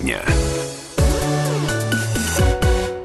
дня.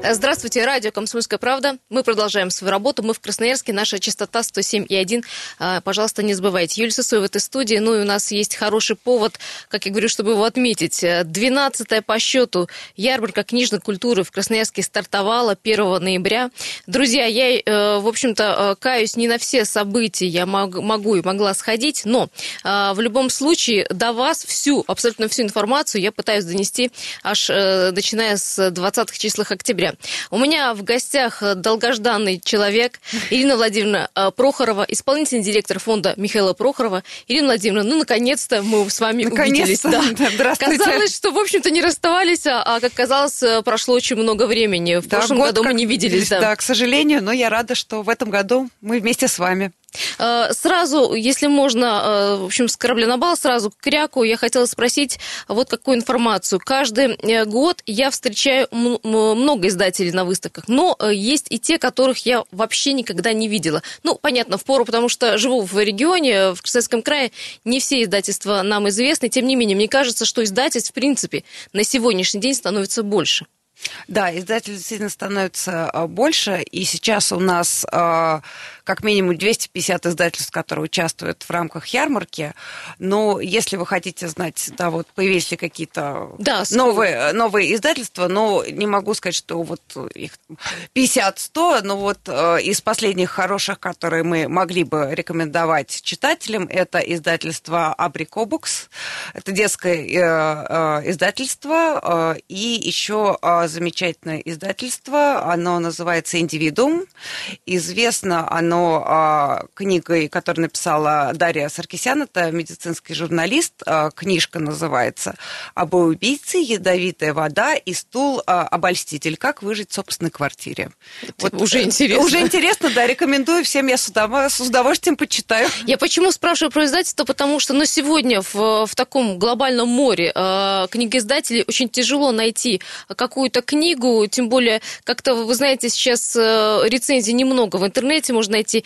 Здравствуйте, радио «Комсомольская правда». Мы продолжаем свою работу. Мы в Красноярске, наша частота 107,1. А, пожалуйста, не забывайте. Юлия Сысоева в этой студии. Ну и у нас есть хороший повод, как я говорю, чтобы его отметить. 12 по счету ярмарка книжной культуры в Красноярске стартовала 1 ноября. Друзья, я, э, в общем-то, э, каюсь не на все события. Я могу и могла сходить, но э, в любом случае до вас всю, абсолютно всю информацию я пытаюсь донести аж начиная с 20 числах октября. У меня в гостях э, долгожданный человек Ирина Владимировна э, Прохорова, исполнительный директор фонда Михаила Прохорова. Ирина Владимировна, ну, наконец-то мы с вами увиделись. Да. Здравствуйте. Казалось, что, в общем-то, не расставались, а, а, как казалось, э, прошло очень много времени. В да, прошлом году мы не виделись. Да. да, к сожалению, но я рада, что в этом году мы вместе с вами. Э, сразу, если можно, э, в общем, с корабля на бал, сразу к кряку, я хотела спросить вот какую информацию. Каждый э, год я встречаю много издателей на выставках, но есть и те, которых я вообще никогда не видела. Ну, понятно, в пору, потому что живу в регионе, в Красноярском крае, не все издательства нам известны. Тем не менее, мне кажется, что издательств, в принципе, на сегодняшний день становится больше. Да, издателей действительно становится больше, и сейчас у нас как минимум 250 издательств, которые участвуют в рамках ярмарки. Но если вы хотите знать, да, вот появились ли какие-то да, новые, новые издательства, но не могу сказать, что вот их 50-100, но вот э, из последних хороших, которые мы могли бы рекомендовать читателям, это издательство Абрикобукс, это детское э, э, издательство, и еще замечательное издательство, оно называется «Индивидуум». Известно оно оно а, книгой, которую написала Дарья Саркисян, это медицинский журналист, а, книжка называется «Об убийце, ядовитая вода и стул а, обольститель. Как выжить в собственной квартире». Вот, уже интересно. Уже интересно, да, рекомендую всем, я с, удовольствием почитаю. Я почему спрашиваю про издательство, потому что на сегодня в, в таком глобальном море э, книгоиздателей очень тяжело найти какую-то книгу, тем более, как-то, вы знаете, сейчас э, рецензий немного в интернете можно найти найти.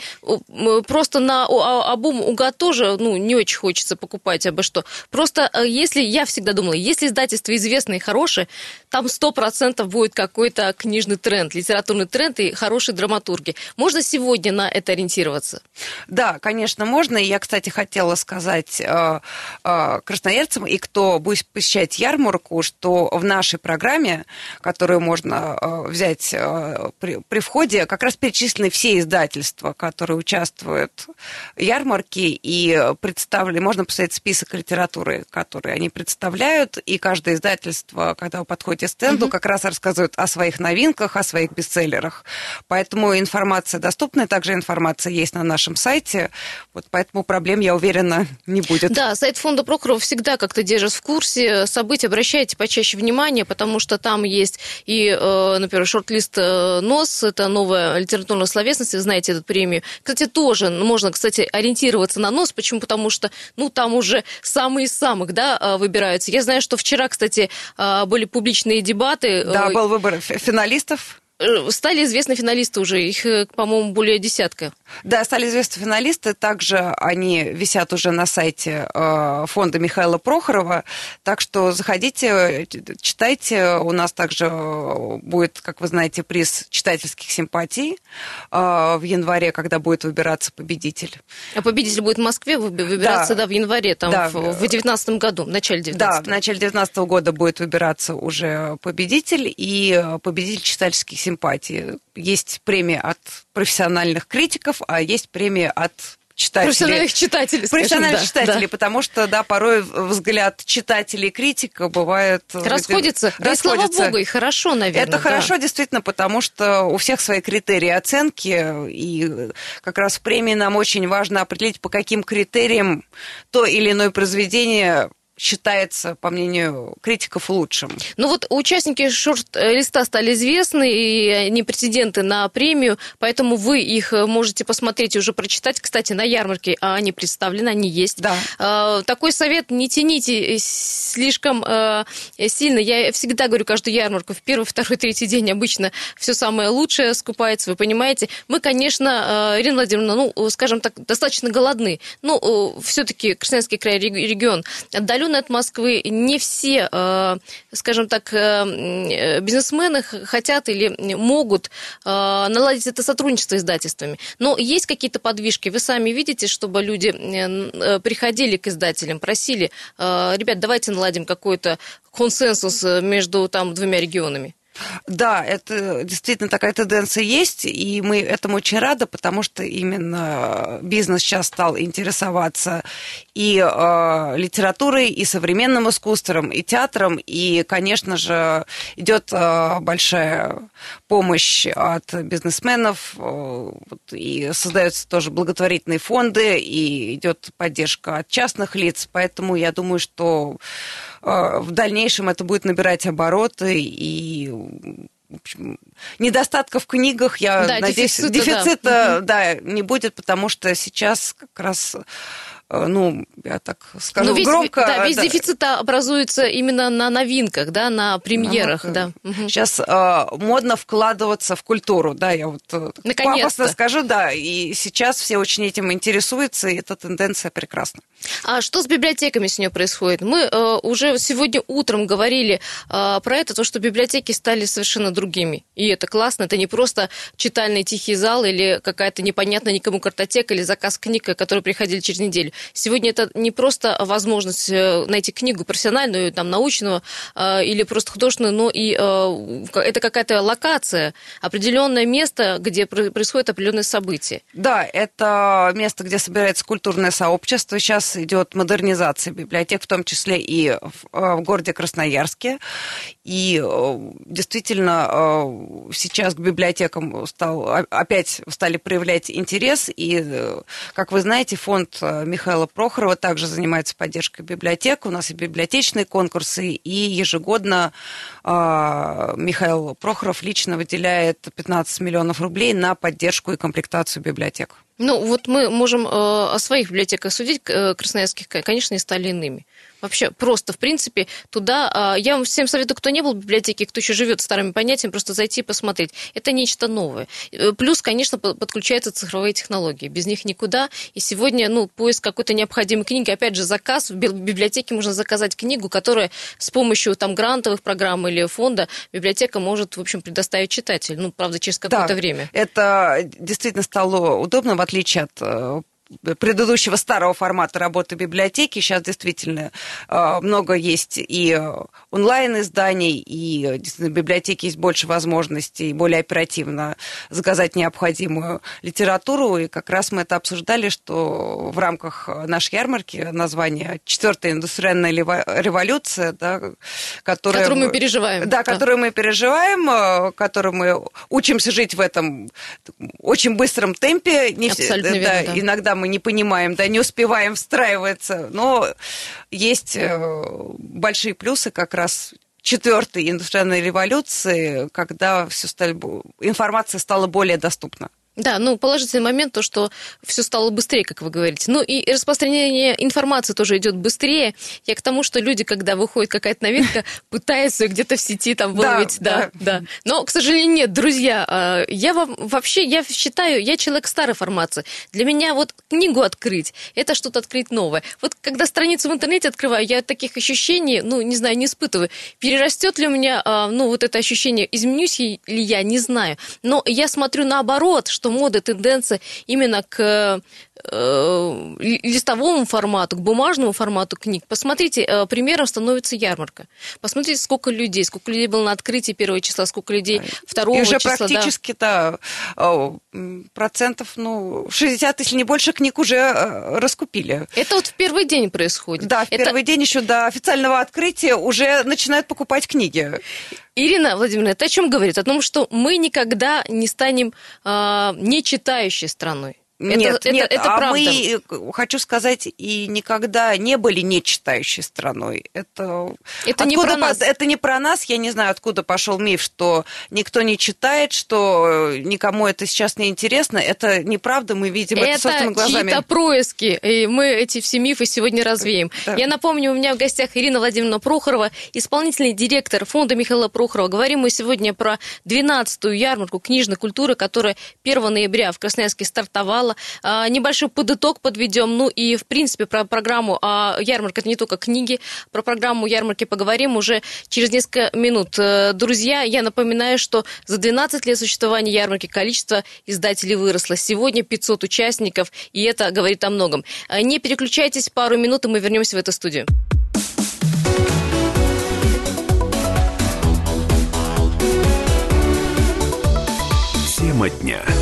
Просто на а, обум угад тоже ну, не очень хочется покупать обо что. Просто э, если, я всегда думала, если издательство известное и хорошее, там сто процентов будет какой-то книжный тренд, литературный тренд и хорошие драматурги. Можно сегодня на это ориентироваться? Да, конечно, можно. И я, кстати, хотела сказать э, э, красноярцам и кто будет посещать ярмарку, что в нашей программе, которую можно взять при входе, как раз перечислены все издательства, которые участвуют в ярмарке, и представили, можно посмотреть список литературы, которые они представляют, и каждое издательство, когда вы подходите к стенду, угу. как раз рассказывает о своих новинках, о своих бестселлерах. Поэтому информация доступна, также информация есть на нашем сайте, вот поэтому проблем, я уверена, не будет. Да, сайт фонда Прокурова всегда как-то держит в курсе событий, обращайте почаще внимание, потому что там есть и, э, например, шорт-лист э, НОС, это новая литературная словесность, вы знаете этот премию. Кстати, тоже можно, кстати, ориентироваться на нос. Почему? Потому что, ну, там уже самые из самых, да, а, выбираются. Я знаю, что вчера, кстати, а, были публичные дебаты. Да, был выбор финалистов. Э, стали известны финалисты уже, их, э, по-моему, более десятка. Да, стали известны финалисты, также они висят уже на сайте э, фонда Михаила Прохорова, так что заходите, читайте, у нас также будет, как вы знаете, приз читательских симпатий в январе, когда будет выбираться победитель. А победитель будет в Москве выбираться, да, да в январе, там, да. в 2019 году, в начале 19 Да, в начале 2019 года будет выбираться уже победитель, и победитель читательских симпатий. Есть премия от профессиональных критиков, а есть премия от читателей. Профессиональных читателей, Профессиональных да, читателей, да. потому что, да, порой взгляд читателей и критика бывает... Расходится. расходится. Да и слава богу, и хорошо, наверное. Это да. хорошо, действительно, потому что у всех свои критерии оценки, и как раз в премии нам очень важно определить, по каким критериям то или иное произведение считается, по мнению критиков, лучшим. Ну вот участники шорт-листа стали известны, и они претенденты на премию, поэтому вы их можете посмотреть и уже прочитать. Кстати, на ярмарке они представлены, они есть. Да. А, такой совет, не тяните слишком а, сильно. Я всегда говорю каждую ярмарку, в первый, второй, третий день обычно все самое лучшее скупается, вы понимаете. Мы, конечно, а, Ирина Владимировна, ну, скажем так, достаточно голодны. Ну, все-таки Красноярский край регион отдален удаленные от Москвы, не все, э, скажем так, э, бизнесмены хотят или могут наладить это сотрудничество с издательствами. Но есть какие-то подвижки. Вы сами видите, чтобы люди приходили к издателям, просили, ребят, давайте наладим какой-то консенсус между там двумя регионами. Да, это действительно такая тенденция есть, и мы этому очень рады, потому что именно бизнес сейчас стал интересоваться и э, литературой, и современным искусством, и театром, и, конечно же, идет э, большая помощь от бизнесменов, э, и создаются тоже благотворительные фонды, и идет поддержка от частных лиц, поэтому я думаю, что э, в дальнейшем это будет набирать обороты, и в общем, недостатков в книгах, я да, надеюсь, дефицита, дефицита да. да, не будет, потому что сейчас как раз ну, я так скажу Но ну, весь, громко. Да, весь да. дефицит образуется именно на новинках, да, на премьерах, на, да. Сейчас э, модно вкладываться в культуру, да, я вот э, пафосно скажу, да, и сейчас все очень этим интересуются, и эта тенденция прекрасна. А что с библиотеками с нее происходит? Мы э, уже сегодня утром говорили э, про это, то, что библиотеки стали совершенно другими, и это классно, это не просто читальный тихий зал или какая-то непонятная никому картотека или заказ книг, которые приходили через неделю. Сегодня это не просто возможность э, найти книгу профессиональную, там, научную э, или просто художественную, но и э, это какая-то локация, определенное место, где происходит определенные события. Да, это место, где собирается культурное сообщество. Сейчас идет модернизация библиотек, в том числе и в, в городе Красноярске. И действительно сейчас к библиотекам стал, опять стали проявлять интерес. И, как вы знаете, фонд Михаила Прохорова также занимается поддержкой библиотек. У нас и библиотечные конкурсы, и ежегодно э, Михаил Прохоров лично выделяет 15 миллионов рублей на поддержку и комплектацию библиотек. Ну, вот мы можем э, о своих библиотеках судить, э, красноярских, конечно, и стали иными. Вообще просто, в принципе, туда... А, я вам всем советую, кто не был в библиотеке, кто еще живет старыми понятиями, просто зайти и посмотреть. Это нечто новое. Э, плюс, конечно, подключаются цифровые технологии. Без них никуда. И сегодня, ну, поиск какой-то необходимой книги, опять же, заказ. В библиотеке можно заказать книгу, которая с помощью там грантовых программ или фонда библиотека может, в общем, предоставить читателю. Ну, правда, через какое-то да, время. Это действительно стало удобно, в отличие от э, предыдущего старого формата работы библиотеки. Сейчас действительно э, много есть и онлайн-изданий, и действительно в библиотеке есть больше возможностей более оперативно заказать необходимую литературу. И как раз мы это обсуждали, что в рамках нашей ярмарки название «Четвертая индустриальная революция», да, которая, которую мы переживаем. Да, да, которую мы переживаем, э, которую мы учимся жить в этом очень быстром темпе. Не Абсолютно все, верно, да, да. Иногда мы не понимаем, да, не успеваем встраиваться, но есть э, большие плюсы как раз четвертой индустриальной революции, когда все стали, информация стала более доступна. Да, ну положительный момент то, что все стало быстрее, как вы говорите. Ну и распространение информации тоже идет быстрее. Я к тому, что люди, когда выходит какая-то новинка, пытаются где-то в сети там выловить. Да, да, да. Но, к сожалению, нет, друзья. А, я вам вообще, я считаю, я человек старой формации. Для меня вот книгу открыть, это что-то открыть новое. Вот когда страницу в интернете открываю, я таких ощущений, ну, не знаю, не испытываю. Перерастет ли у меня, а, ну, вот это ощущение, изменюсь ли я, не знаю. Но я смотрю наоборот, что мода, тенденция именно к листовому формату, к бумажному формату книг. Посмотрите, э, примером становится ярмарка. Посмотрите, сколько людей, сколько людей было на открытии первого числа, сколько людей второго И уже числа. практически, да, да процентов, ну, 60, если не больше, книг уже э, раскупили. Это вот в первый день происходит. Да, в Это... первый день еще до официального открытия уже начинают покупать книги. Ирина Владимировна, это о чем говорит? О том, что мы никогда не станем э, нечитающей страной. Нет, это, нет, это, это а правда. мы, э, хочу сказать, и никогда не были нечитающей страной. Это, это, не про нас. это не про нас, я не знаю, откуда пошел миф, что никто не читает, что никому это сейчас не интересно. Это неправда, мы видим это, это собственными глазами. Это происки, и мы эти все мифы сегодня развеем. Да. Я напомню, у меня в гостях Ирина Владимировна Прохорова, исполнительный директор фонда Михаила Прохорова. Говорим мы сегодня про 12-ю ярмарку книжной культуры, которая 1 ноября в Красноярске стартовала рассказала. А, небольшой подыток подведем. Ну и, в принципе, про программу а, ярмарка, это не только книги, про программу ярмарки поговорим уже через несколько минут. Э, друзья, я напоминаю, что за 12 лет существования ярмарки количество издателей выросло. Сегодня 500 участников, и это говорит о многом. Э, не переключайтесь, пару минут, и мы вернемся в эту студию. Тема дня.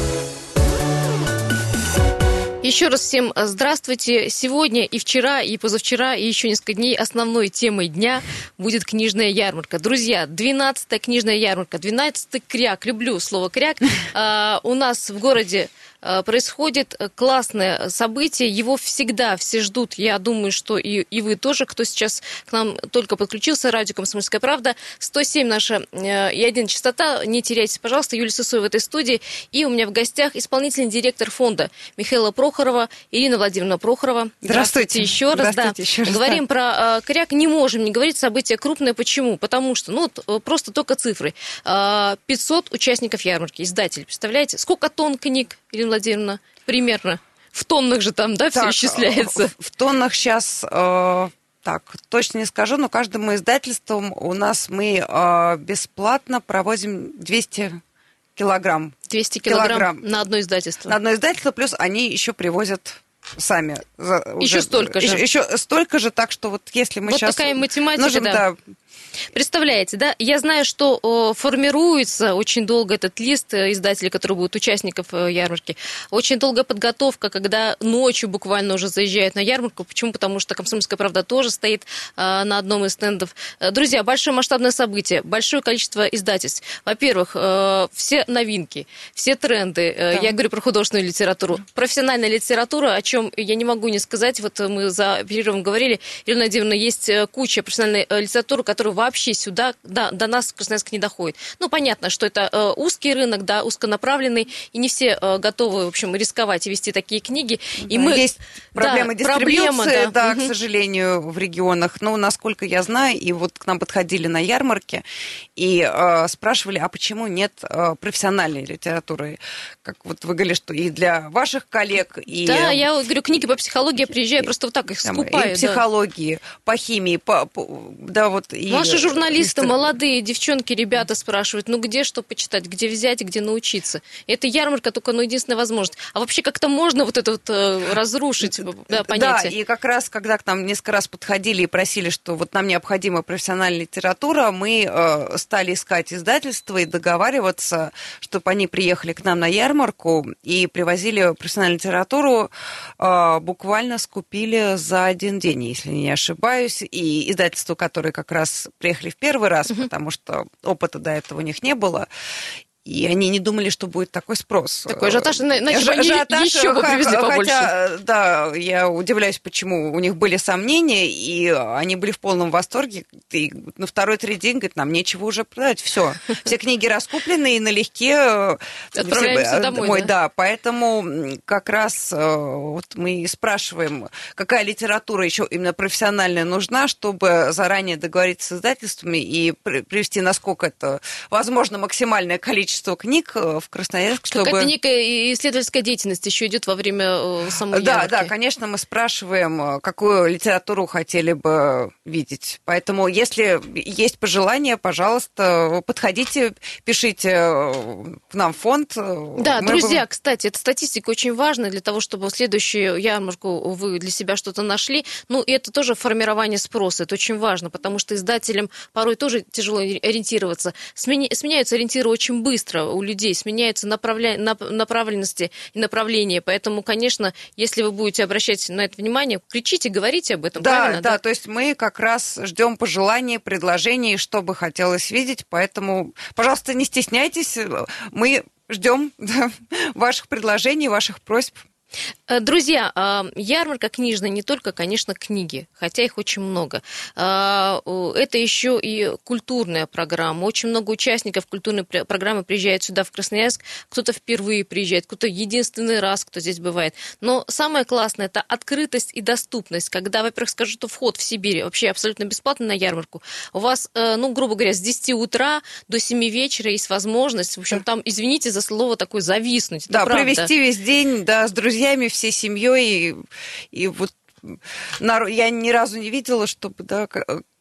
Еще раз всем э, здравствуйте. Сегодня и вчера, и позавчера, и еще несколько дней основной темой дня будет книжная ярмарка. Друзья, 12-я книжная ярмарка, 12-й кряк, люблю слово кряк, а, у нас в городе происходит классное событие, его всегда все ждут. Я думаю, что и, и вы тоже, кто сейчас к нам только подключился, радио «Комсомольская правда». 107 наша э, и один частота. Не теряйтесь, пожалуйста. Юлия Сысоева в этой студии. И у меня в гостях исполнительный директор фонда Михаила Прохорова, Ирина Владимировна Прохорова. Здравствуйте. Здравствуйте еще раз. Здравствуйте да. еще раз. Говорим да. про э, коряк. Не можем не говорить событие крупное. Почему? Потому что, ну, вот, просто только цифры. 500 участников ярмарки, издателей. Представляете? Сколько тонн книг Ирина Владимировна, примерно? В тоннах же там, да, так, все исчисляется? В, в тоннах сейчас... Э, так, точно не скажу, но каждому издательству у нас мы э, бесплатно проводим 200 килограмм. 200 килограмм, килограмм на одно издательство? На одно издательство, плюс они еще привозят сами. Еще столько же. Еще, еще столько же, так что вот если мы вот сейчас... Вот такая математика, можем, да. да Представляете, да? Я знаю, что формируется очень долго этот лист э, издателей, которые будут участников э, ярмарки. Очень долгая подготовка, когда ночью буквально уже заезжают на ярмарку. Почему? Потому что «Комсомольская правда» тоже стоит а, на одном из стендов. Друзья, большое масштабное событие, большое количество издательств. Во-первых, все новинки, все тренды. Да. Я говорю про художественную литературу. Профессиональная литература, о чем я не могу не сказать. Вот мы за перерывом говорили. Ирина Владимировна, есть куча профессиональной литературы, которую вообще сюда, да, до нас в Красноярск не доходит. Ну, понятно, что это э, узкий рынок, да, узконаправленный, и не все э, готовы, в общем, рисковать и вести такие книги. И да, мы... Есть проблемы да, дистрибьюции, проблема, да, да, угу. к сожалению, в регионах. Но, насколько я знаю, и вот к нам подходили на ярмарке и э, спрашивали, а почему нет э, профессиональной литературы? Как вот вы говорили, что и для ваших коллег, и... Да, я говорю, книги по психологии, я приезжаю, просто вот так их скупаю. И психологии, да. по химии, по, по, да, вот... И Наши журналисты, молодые девчонки, ребята спрашивают, ну где что почитать, где взять, где научиться. Это ярмарка только, ну, единственная возможность. А вообще как-то можно вот это вот э, разрушить да, понятие? Да, и как раз, когда к нам несколько раз подходили и просили, что вот нам необходима профессиональная литература, мы э, стали искать издательства и договариваться, чтобы они приехали к нам на ярмарку и привозили профессиональную литературу, э, буквально скупили за один день, если не ошибаюсь. И издательства, которые как раз приехали в первый раз, потому что опыта до этого у них не было. И они не думали, что будет такой спрос. Такой ажиотаж, значит, они ажиотаж, еще бы привезли побольше. Хотя, да, я удивляюсь, почему у них были сомнения, и они были в полном восторге. И на второй-третий день, говорит, нам нечего уже продать, все. Все книги раскуплены и налегке э, Отправляемся домой, домой да? да. Поэтому как раз э, вот мы спрашиваем, какая литература еще именно профессиональная нужна, чтобы заранее договориться с издательствами и привести, насколько это возможно, максимальное количество количество книг э, в Красноярск, чтобы... Какая-то некая исследовательская деятельность еще идет во время э, самой Да, ярмарки. да, конечно, мы спрашиваем, э, какую литературу хотели бы видеть. Поэтому, если есть пожелания, пожалуйста, подходите, пишите к нам в фонд. Да, мы друзья, бы... кстати, эта статистика очень важна для того, чтобы в следующую ярмарку вы для себя что-то нашли. Ну, и это тоже формирование спроса, это очень важно, потому что издателям порой тоже тяжело ориентироваться. Сменяются ориентиры очень быстро быстро у людей сменяются направля... направленности и направления. Поэтому, конечно, если вы будете обращать на это внимание, кричите, говорите об этом. Да, правильно? да, да, то есть мы как раз ждем пожеланий, предложений, что бы хотелось видеть. Поэтому, пожалуйста, не стесняйтесь. Мы ждем да, ваших предложений, ваших просьб. Э, друзья, а, ярмарка книжная не только, конечно, книги, хотя их очень много. А, это еще и культурная программа. Очень много участников культурной программы приезжают сюда, в Красноярск. Кто-то впервые приезжает, кто-то единственный раз, кто здесь бывает. Но самое классное – это открытость и доступность. Когда, во-первых, скажу, что вход в Сибирь вообще абсолютно бесплатный на ярмарку. У вас, э, ну, грубо говоря, с 10 утра до 7 вечера есть возможность, в общем, там, извините за слово, такое зависнуть. Да, провести весь день, да, с друзьями друзьями, всей семьей. И, и вот я ни разу не видела, чтобы да,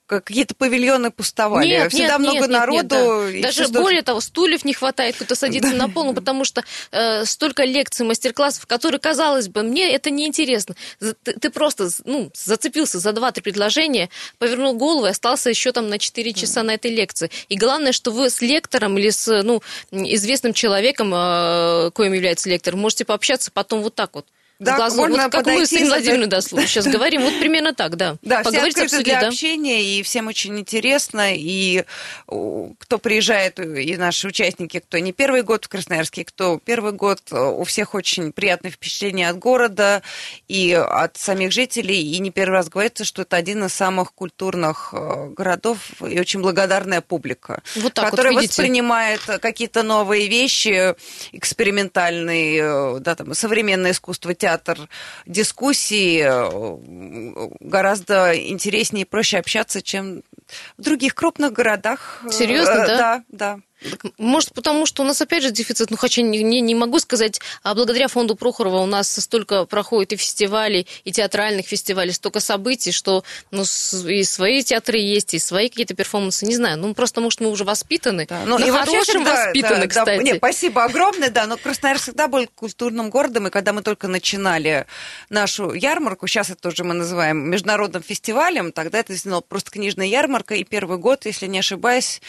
какие-то павильоны пустовали. Нет, Всегда нет, много нет, народу. Нет, да. Даже все, более того, стульев не хватает, кто-то садится на пол, ну, потому что э, столько лекций, мастер-классов, которые, казалось бы, мне это неинтересно. Ты, ты просто ну, зацепился за два-три предложения, повернул голову и остался еще там на 4 часа на этой лекции. И главное, что вы с лектором или с ну, известным человеком, э, коим является лектор, можете пообщаться потом вот так вот да, глазу. можно вот как мы с Ириной Владимировной да, сейчас говорим, вот примерно так, да. Да, Поговорить все обсудить, для да. общения, и всем очень интересно, и кто приезжает, и наши участники, кто не первый год в Красноярске, кто первый год, у всех очень приятные впечатления от города и от самих жителей, и не первый раз говорится, что это один из самых культурных э, городов и очень благодарная публика, вот так которая вот, видите. воспринимает какие-то новые вещи, экспериментальные, э, да, там, современное искусство, театр дискуссии э, гораздо интереснее и проще общаться, чем в других крупных городах. Серьезно, э, да? Да, да. Может, потому что у нас опять же дефицит, ну, хотя не, не, не могу сказать, а благодаря фонду Прохорова у нас столько проходит и фестивалей, и театральных фестивалей, столько событий, что ну, и свои театры есть, и свои какие-то перформансы, не знаю, ну, просто, может, мы уже воспитаны, да. ну, и хорошем всегда, воспитаны, да, кстати. Да, не, спасибо огромное, да, но Краснодар всегда был культурным городом, и когда мы только начинали нашу ярмарку, сейчас это уже мы называем международным фестивалем, тогда это просто книжная ярмарка, и первый год, если не ошибаюсь,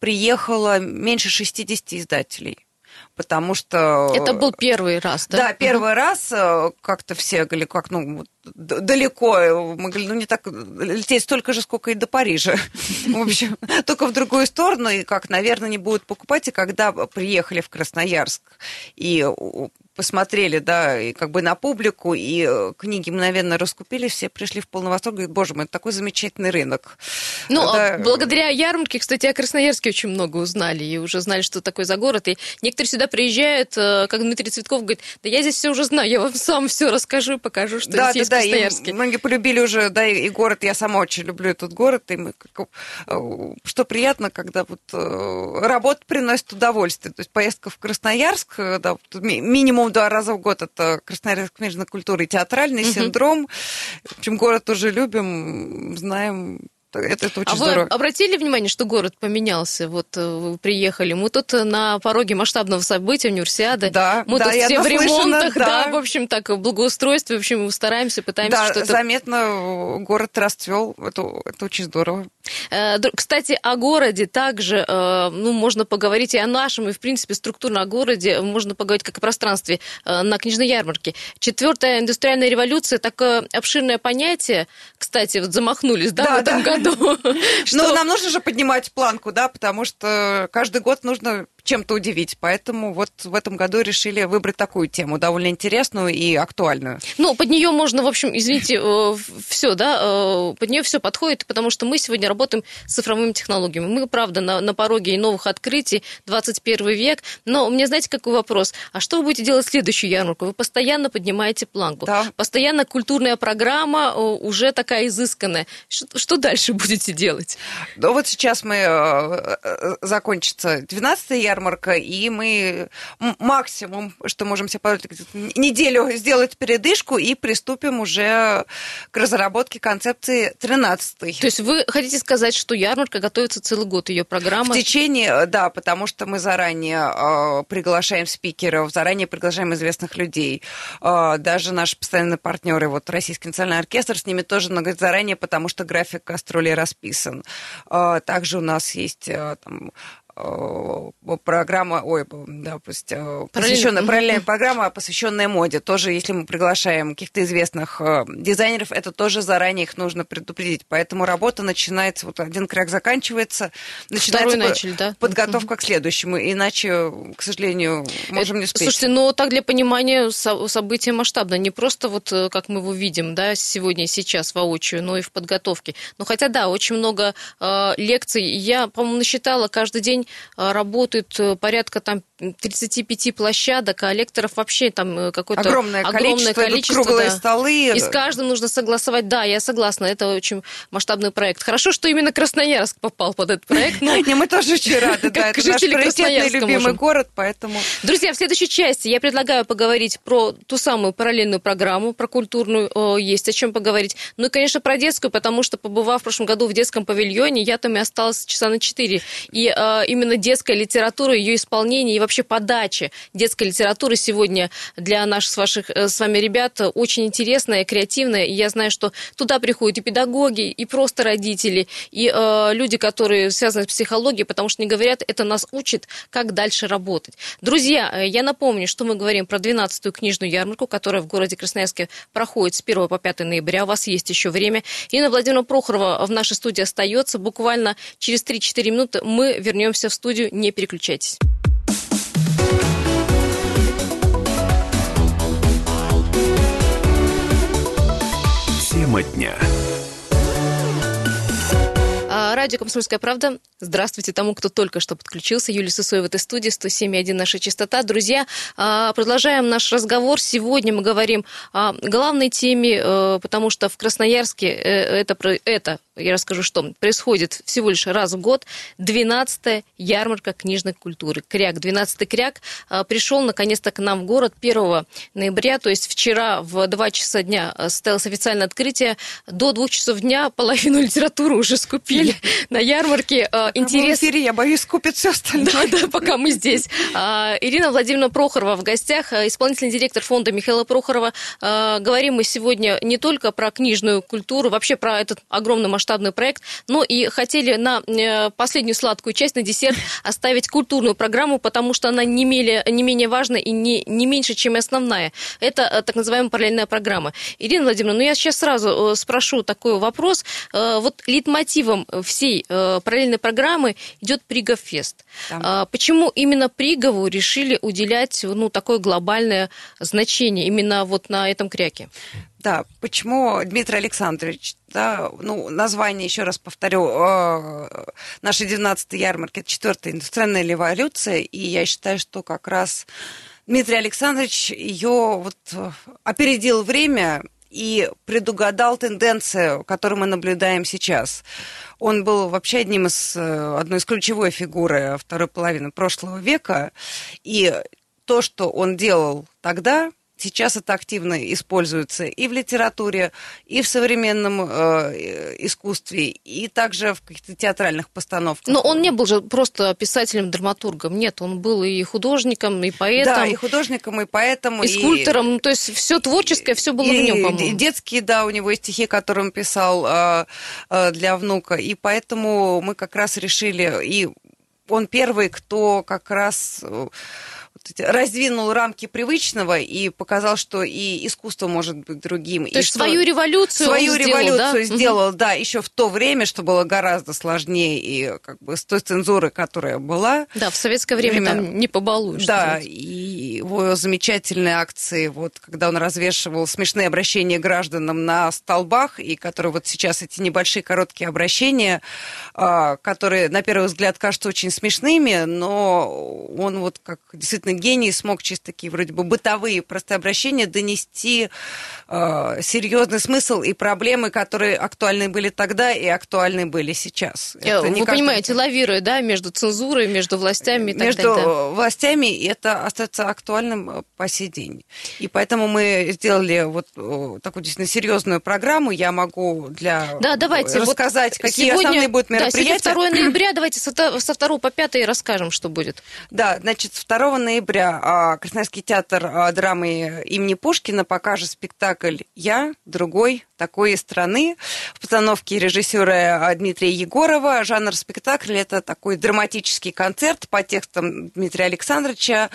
приехала меньше 60 издателей потому что... Это был первый раз, да? Да, первый раз э, как-то все говорили, как, ну, далеко. Мы говорили, ну, не так, лететь столько же, сколько и до Парижа. В общем, только в другую сторону, и как, наверное, не будут покупать. И когда приехали в Красноярск и посмотрели, да, и как бы на публику, и э, книги мгновенно раскупили, все пришли в полный восторг, говорят, боже мой, это такой замечательный рынок. Ну, да. А благодаря ярмарке, кстати, о Красноярске очень много узнали, и уже знали, что такое за город, и некоторые сюда приезжают, э, как Дмитрий Цветков говорит, да я здесь все уже знаю, я вам сам все расскажу, покажу, что да, здесь да, есть да. И многие полюбили уже, да, и, город, я сама очень люблю этот город, и мы, э, что приятно, когда вот работа приносит удовольствие, то есть поездка в Красноярск, да, минимум два раза в год это Красноярск книжной культуры и театральный угу. синдром. В общем, город тоже любим, знаем это, это очень а здорово. вы обратили внимание, что город поменялся? Вот э, вы приехали, мы тут на пороге масштабного события, универсиады. Да, мы да, тут все в ремонтах, да. да, в общем, так, в благоустройстве, в общем, стараемся, пытаемся да, что-то... заметно город расцвел, это, это очень здорово. Э, кстати, о городе также, э, ну, можно поговорить и о нашем, и, в принципе, структурно о городе, можно поговорить как о пространстве на книжной ярмарке. Четвертая индустриальная революция, такое обширное понятие, кстати, вот замахнулись, да, да в этом да. году году. Ну, нам нужно же поднимать планку, да, потому что каждый год нужно чем-то удивить. Поэтому вот в этом году решили выбрать такую тему, довольно интересную и актуальную. Ну, под нее можно, в общем, извините, э, все, да, э, под нее все подходит, потому что мы сегодня работаем с цифровыми технологиями. Мы, правда, на, на пороге новых открытий, 21 век. Но у меня, знаете, какой вопрос? А что вы будете делать в следующую ярмарку? Вы постоянно поднимаете планку. Да. Постоянно культурная программа э, уже такая изысканная. Что, что дальше будете делать? Ну, вот сейчас мы закончится 12 ярмарка, и мы максимум, что можем себе позволить, неделю сделать передышку и приступим уже к разработке концепции 13 -й. То есть вы хотите сказать, что ярмарка готовится целый год, ее программа? В течение, да, потому что мы заранее э, приглашаем спикеров, заранее приглашаем известных людей. Э, даже наши постоянные партнеры, вот Российский национальный оркестр, с ними тоже говорит, заранее, потому что график гастролей расписан. Э, также у нас есть э, там, программа, ой, да, пусть, э, посвященная, параллельная программа, посвященная моде. Тоже, если мы приглашаем каких-то известных э, дизайнеров, это тоже заранее их нужно предупредить. Поэтому работа начинается, вот один крак заканчивается, начинается начали, да? подготовка к следующему. Иначе, к сожалению, можем не успеть. Слушайте, ну так для понимания события масштабно. Не просто вот как мы его видим, да, сегодня и сейчас воочию, но и в подготовке. Но хотя, да, очень много э, лекций. Я, по-моему, насчитала каждый день день работают порядка там 35 площадок, а лекторов вообще там какое-то огромное, огромное количество, количество круглые да. столы. И с каждым нужно согласовать. Да, я согласна, это очень масштабный проект. Хорошо, что именно Красноярск попал под этот проект. Ну, не, мы тоже очень рады, да, это наш приоритетный любимый город, поэтому... Друзья, в следующей части я предлагаю поговорить про ту самую параллельную программу, про культурную, есть о чем поговорить. Ну и, конечно, про детскую, потому что, побывав в прошлом году в детском павильоне, я там и осталась часа на 4. И э, именно детская литература, ее исполнение и вообще подача детской литературы сегодня для наших с, ваших, э, с вами ребят очень интересная, креативная. И я знаю, что туда приходят и педагоги, и просто родители, и э, люди, которые связаны с психологией, потому что не говорят, это нас учит, как дальше работать. Друзья, э, я напомню, что мы говорим про 12-ю книжную ярмарку, которая в городе Красноярске проходит с 1 по 5 ноября. У вас есть еще время. Инна Владимировна Прохорова в нашей студии остается. Буквально через 3-4 минуты мы вернемся в студию. Не переключайтесь. Тема дня. Радио «Комсомольская правда». Здравствуйте тому, кто только что подключился. Юлия Сысоева в этой студии, 107.1 наша частота. Друзья, а, продолжаем наш разговор. Сегодня мы говорим о главной теме, э, потому что в Красноярске э, это, это я расскажу, что происходит всего лишь раз в год 12-я ярмарка книжной культуры. Кряк, 12-й кряк а, пришел наконец-то к нам в город 1 ноября, то есть вчера в 2 часа дня состоялось официальное открытие. До 2 часов дня половину литературы уже скупили на ярмарке. А, Интерес... В эфире, я боюсь, скупит все остальное. Да, да, пока мы здесь. А, Ирина Владимировна Прохорова в гостях, исполнительный директор фонда Михаила Прохорова. Говорим мы сегодня не только про книжную культуру, вообще про этот огромный масштаб масштабный проект, но и хотели на э, последнюю сладкую часть, на десерт, оставить культурную программу, потому что она не, менее, не менее важна и не, не меньше, чем и основная. Это э, так называемая параллельная программа. Ирина Владимировна, ну я сейчас сразу э, спрошу такой вопрос. Вот литмотивом всей параллельной программы идет Приговфест. Да. Почему именно Пригову решили уделять ну, такое глобальное значение именно вот на этом кряке? Да, почему Дмитрий Александрович, да, ну, название, еще раз повторю, э, нашей 12-й ярмарки, это четвертая индустриальная революция, и я считаю, что как раз Дмитрий Александрович ее вот э, опередил время и предугадал тенденцию, которую мы наблюдаем сейчас. Он был вообще одним из, э, одной из ключевой фигуры второй половины прошлого века, и то, что он делал тогда, Сейчас это активно используется и в литературе, и в современном э, искусстве, и также в каких-то театральных постановках. Но он не был же просто писателем-драматургом. Нет, он был и художником, и поэтом. Да, и художником, и поэтом. И, и скульптором. То есть все творческое, все было и, в нем, по-моему. Детские, да, у него есть стихи, которые он писал э, э, для внука. И поэтому мы как раз решили, и он первый, кто как раз э, раздвинул рамки привычного и показал, что и искусство может быть другим. То есть свою революцию свою он революцию сделал, да, сделал, да еще в то время, что было гораздо сложнее и как бы с той цензурой, которая была. Да, в советское время, время там не побалуешь. Да, и его замечательные акции, вот когда он развешивал смешные обращения гражданам на столбах, и которые вот сейчас эти небольшие короткие обращения, а, которые на первый взгляд кажутся очень смешными, но он вот как действительно гений смог чисто такие вроде бы бытовые простые обращения донести э, серьезный смысл и проблемы, которые актуальны были тогда и актуальны были сейчас. Это Вы понимаете, лавируя, да, между цензурой, между властями и так между далее. Между властями это остается актуальным э, по сей день. И поэтому мы сделали вот э, такую действительно серьезную программу. Я могу для да, давайте, рассказать, вот какие сегодня, основные будут мероприятия. Да, сегодня 2 ноября, давайте со 2 по 5 расскажем, что будет. Да, значит, 2 ноября ноября а, Красноярский театр а, драмы имени Пушкина покажет спектакль «Я, другой, такой страны» в постановке режиссера а, Дмитрия Егорова. Жанр спектакля – это такой драматический концерт по текстам Дмитрия Александровича,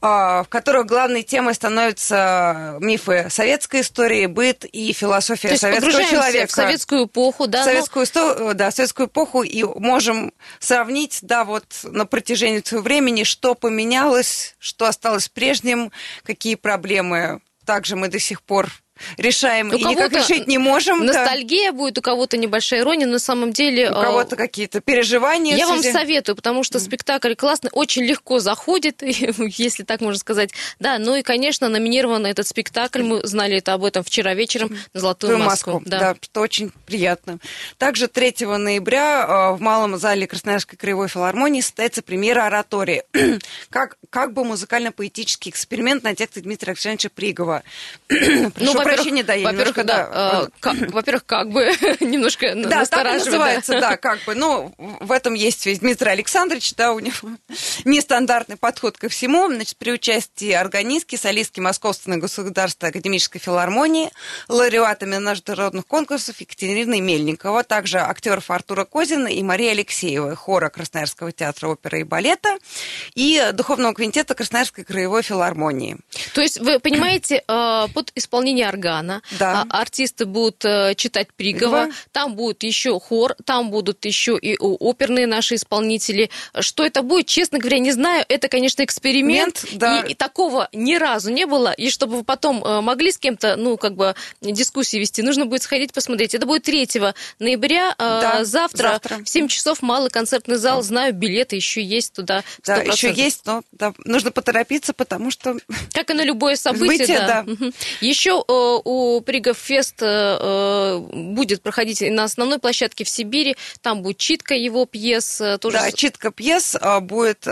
в котором главной темой становятся мифы советской истории, быт и философия То советского человека. в советскую эпоху, да? В советскую, ну... да, советскую эпоху, и можем сравнить, да, вот на протяжении своего времени, что поменялось что осталось прежним, какие проблемы. Также мы до сих пор решаем у и никак решить не можем. Ностальгия да. будет, у кого-то небольшая ирония, но на самом деле... У кого-то какие-то переживания. Я вам советую, потому что спектакль классный, очень легко заходит, если так можно сказать. Да, ну и, конечно, номинирован этот спектакль, мы знали это об этом вчера вечером на «Золотую маску». маску. Да. да, что очень приятно. Также 3 ноября а, в Малом зале Красноярской краевой филармонии состоится премьера оратории. как, как бы музыкально-поэтический эксперимент на тексте Дмитрия Александровича Пригова. ну, прощения, да, во-первых, немножко, да, да. Как, во-первых, как бы немножко Да, так называется, да, как бы. Ну, в этом есть весь Дмитрий Александрович, да, у него нестандартный подход ко всему. Значит, при участии органистки, солистки Московской государственной академической филармонии, лауреатами международных конкурсов Екатерины Мельникова, также актеров Артура Козина и Мария Алексеева, хора Красноярского театра оперы и балета и духовного квинтета Красноярской краевой филармонии. То есть, вы понимаете, э, под исполнение органа. Да. А, артисты будут э, читать Пригова. Пригова. Там будет еще хор, там будут еще и оперные наши исполнители. Что это будет, честно говоря, не знаю. Это, конечно, эксперимент. Мент, да. и, и такого ни разу не было. И чтобы вы потом э, могли с кем-то, ну, как бы дискуссии вести, нужно будет сходить посмотреть. Это будет 3 ноября. Э, да, завтра, завтра в 7 часов малый концертный зал. Знаю, билеты еще есть туда. 100%. Да, еще есть, но да, нужно поторопиться, потому что... Как и на любое событие, да. да. Еще у Пригов Фест э, будет проходить на основной площадке в Сибири. Там будет читка его пьес. Э, тоже... Да, читка пьес, будет э,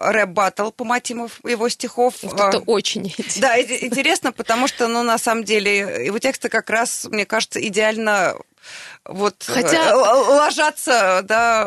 рэп-баттл по мотивам его стихов. Это очень Да, интересно, потому что, ну, на самом деле, его тексты как раз, мне кажется, идеально вот Хотя... Э, ложатся да,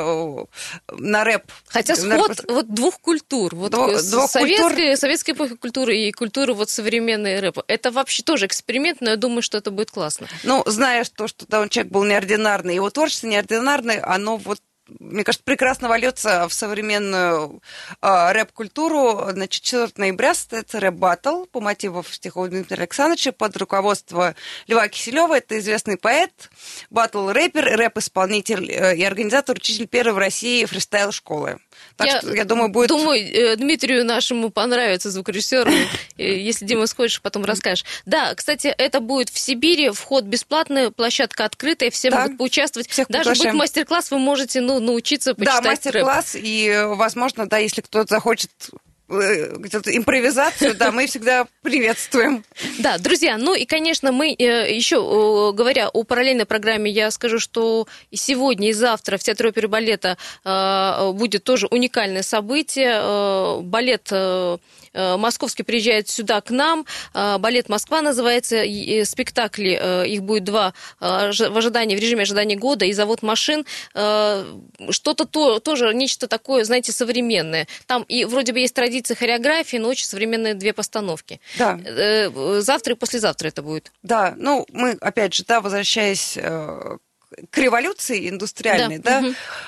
на рэп. Хотя сход рэп. вот двух культур, вот Дво, двух советской, культур... советской эпохи культуры и культуры вот современной рэпа, это вообще тоже эксперимент, но я думаю, что это будет классно. Ну, зная, что, что да, он человек был неординарный, его творчество неординарное, оно вот мне кажется, прекрасно вольется в современную э, рэп-культуру. Значит, 4 ноября состоится рэп-баттл по мотивам стихов Дмитрия Александровича под руководством Льва Киселева. Это известный поэт, баттл-рэпер, рэп-исполнитель э, и организатор, учитель первой в России фристайл-школы. Так я что, я думаю, будет... Думаю, э, Дмитрию нашему понравится звукорежиссеру. Если, Дима, сходишь, потом расскажешь. Да, кстати, это будет в Сибири, вход бесплатный, площадка открытая, все могут поучаствовать. Даже будет мастер-класс, вы можете ну, научиться почитать Да, мастер-класс, и, возможно, да, если кто-то захочет Э, импровизацию, да, мы всегда приветствуем. Да, друзья, ну и, конечно, мы э, еще, говоря о параллельной программе, я скажу, что и сегодня, и завтра в Театре оперы балета э, будет тоже уникальное событие. Балет Э, московский приезжает сюда к нам. Э, балет Москва называется. Спектакли, э, их будет два в ожидании, в режиме ожидания года. И завод машин. Что-то то, тоже, нечто такое, знаете, современное. Там и вроде бы есть традиции хореографии, но очень современные две постановки. Да. Завтра и послезавтра это будет. Да, ну мы, опять же, да, возвращаясь к революции индустриальной, да,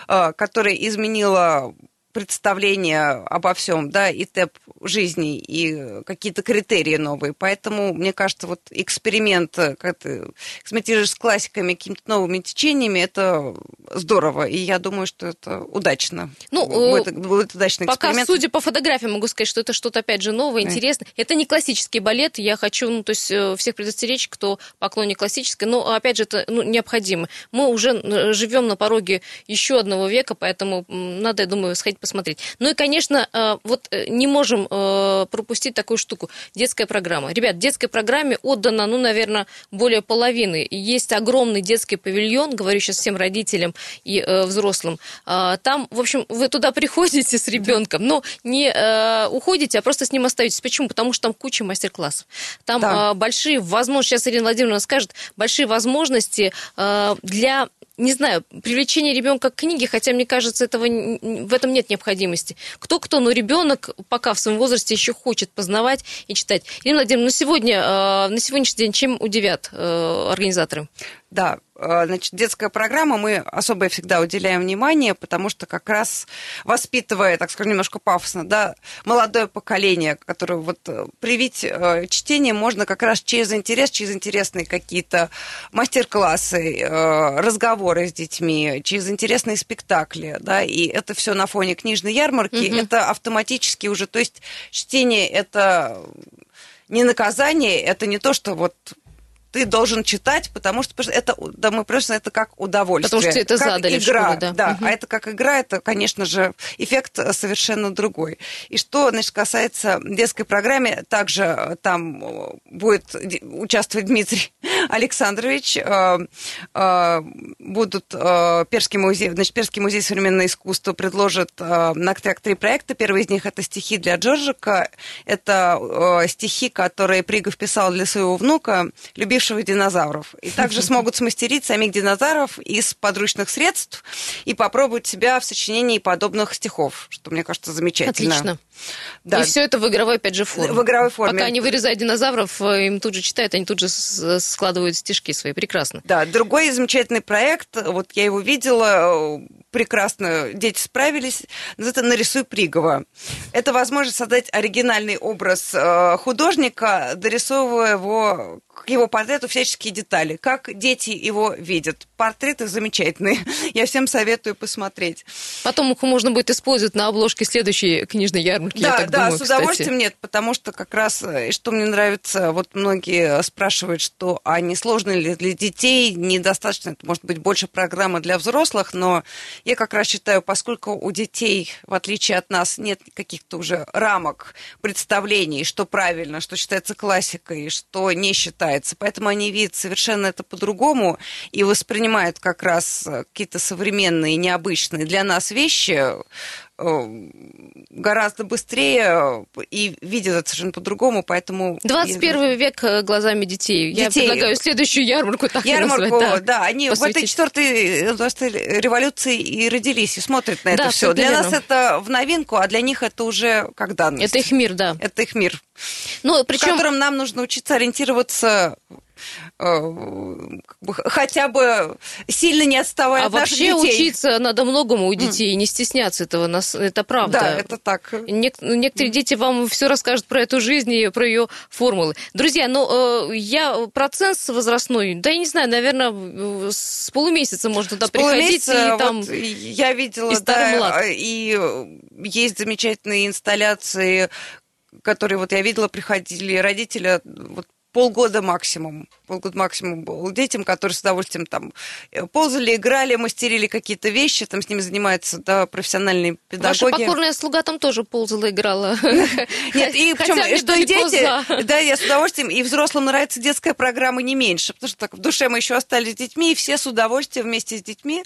да угу. которая изменила представление обо всем, да, и темп жизни, и какие-то критерии новые. Поэтому, мне кажется, вот эксперимент, как ты экспериментируешь с классиками, какими-то новыми течениями, это здорово. И я думаю, что это удачно. Ну, будет, будет удачный пока, эксперимент. судя по фотографиям, могу сказать, что это что-то, опять же, новое, интересное. Это не классический балет. Я хочу, ну, то есть, э, всех предостеречь, кто поклонник классической. Но, опять же, это ну, необходимо. Мы уже живем на пороге еще одного века, поэтому надо, я думаю, сходить посмотреть. Ну и, конечно, э, вот э, не можем э, пропустить такую штуку. Детская программа. Ребят, детской программе отдано, ну, наверное, более половины. Есть огромный детский павильон, говорю сейчас всем родителям и взрослым. А, там, в общем, вы туда приходите с ребенком, но не уходите, а просто с ним остаетесь. Почему? Потому что там куча мастер-классов. Там да. большие возможности, сейчас Ирина Владимировна скажет, большие возможности для не знаю, привлечение ребенка к книге, хотя мне кажется, этого, в этом нет необходимости. Кто-кто, но ребенок пока в своем возрасте еще хочет познавать и читать. Ирина Владимировна, на сегодня, э, на сегодняшний день чем удивят э, организаторы? Да, значит, детская программа, мы особо всегда уделяем внимание, потому что как раз воспитывая, так скажем, немножко пафосно, да, молодое поколение, которое вот э, привить э, чтение можно как раз через интерес, через интересные какие-то мастер-классы, разговоры с детьми, через интересные спектакли, да, и это все на фоне книжной ярмарки, угу. это автоматически уже, то есть чтение это не наказание, это не то, что вот ты должен читать, потому что это, да, мы просто это как удовольствие. Потому что это как задали игра, школе, да. Да, угу. а это как игра, это, конечно же, эффект совершенно другой. И что, значит, касается детской программы, также там будет участвовать Дмитрий Александрович, будут Перский музей, значит, Перский музей современного искусства предложит на трек три проекта. Первый из них это стихи для Джорджика. Это стихи, которые Пригов писал для своего внука, любившего динозавров. И также смогут смастерить самих динозавров из подручных средств и попробовать себя в сочинении подобных стихов, что, мне кажется, замечательно. Отлично. Да. И все это в игровой, опять же, форме. В игровой форме. Пока они вырезают динозавров, э, им тут же читают, они тут же складывают стишки свои. Прекрасно. Да, другой замечательный проект, вот я его видела, прекрасно дети справились, это «Нарисуй Пригова». Это возможность создать оригинальный образ э, художника, дорисовывая его к его портрету всяческие детали, как дети его видят. Портреты замечательные, я всем советую посмотреть. Потом их можно будет использовать на обложке следующей книжной ярмарки, да, я так да, думаю, с удовольствием кстати. нет, потому что как раз, э, что мне нравится, вот многие спрашивают, что а не сложно ли для детей, недостаточно, это может быть больше программы для взрослых, но я как раз считаю, поскольку у детей, в отличие от нас, нет каких-то уже рамок, представлений, что правильно, что считается классикой, что не считается, поэтому они видят совершенно это по-другому и воспринимают как раз какие-то современные, необычные для нас вещи Э, гораздо быстрее и видят это совершенно по-другому, поэтому... 21 я... век э, глазами детей. детей. Я предлагаю следующую ярмарку так Ярмарку, назвать, да. да они посвятить. в этой четвертой революции и родились, и смотрят на это да, все. Для нас это в новинку, а для них это уже как данность. Это их мир, да. Это их мир. Ну, причем... В котором нам нужно учиться ориентироваться Э, хотя бы сильно не отставая а от наших детей. А вообще учиться надо многому у детей, mm. не стесняться этого, это правда. Да, это так. Нек- некоторые mm. дети вам все расскажут про эту жизнь и про ее формулы. Друзья, ну, э, я процесс возрастной, да, я не знаю, наверное, с полумесяца можно туда с приходить. И там, вот я видела, и да, и есть замечательные инсталляции, которые вот я видела, приходили родители вот полгода максимум. Полгода максимум был детям, которые с удовольствием там э, ползали, играли, мастерили какие-то вещи, там с ними занимаются да, профессиональные педагоги. Ваша покорная слуга там тоже ползала, играла. Нет, и причем, что и дети, да, я с удовольствием, и взрослым нравится детская программа не меньше, потому что так в душе мы еще остались с детьми, и все с удовольствием вместе с детьми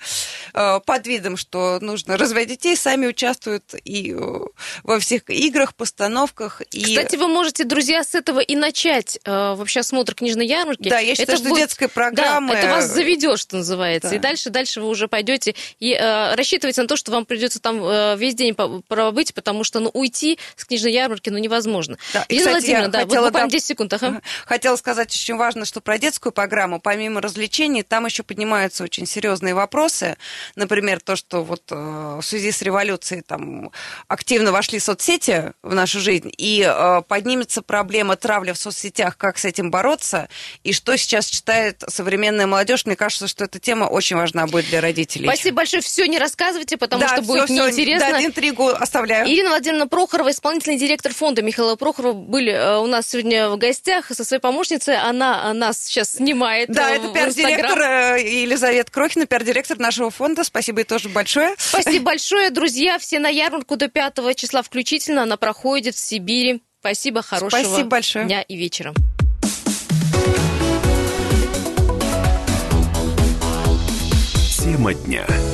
э, под видом, что нужно развивать детей, сами участвуют и э, во всех играх, постановках. Кстати, вы можете, друзья, с этого и начать вообще осмотр книжной ярмарки. Да, я считаю, это что будет, детская программа... Да, это вас заведет, что называется. Да. И дальше, дальше вы уже пойдете и э, рассчитывайте на то, что вам придется там э, весь день пробыть, потому что ну, уйти с книжной ярмарки ну, невозможно. Да. И, Ирина Владимировна, да, хотела, вот буквально 10 секунд. Ага. Хотела сказать очень важно, что про детскую программу, помимо развлечений, там еще поднимаются очень серьезные вопросы. Например, то, что вот э, в связи с революцией там активно вошли соцсети в нашу жизнь, и э, поднимется проблема травли в соцсетях, как с этим бороться, и что сейчас читает современная молодежь. Мне кажется, что эта тема очень важна будет для родителей. Спасибо большое. Все не рассказывайте, потому да, что все, будет все, неинтересно. Да, интригу оставляю. Ирина Владимировна Прохорова, исполнительный директор фонда Михаила Прохорова, были э, у нас сегодня в гостях со своей помощницей. Она нас сейчас снимает Да, это пиар-директор э, Елизавета Крохина, пиар-директор нашего фонда. Спасибо ей тоже большое. Спасибо большое, друзья. Все на ярмарку до 5 числа включительно. Она проходит в Сибири. Спасибо, хорошего Спасибо большое. дня и вечера. Тема дня.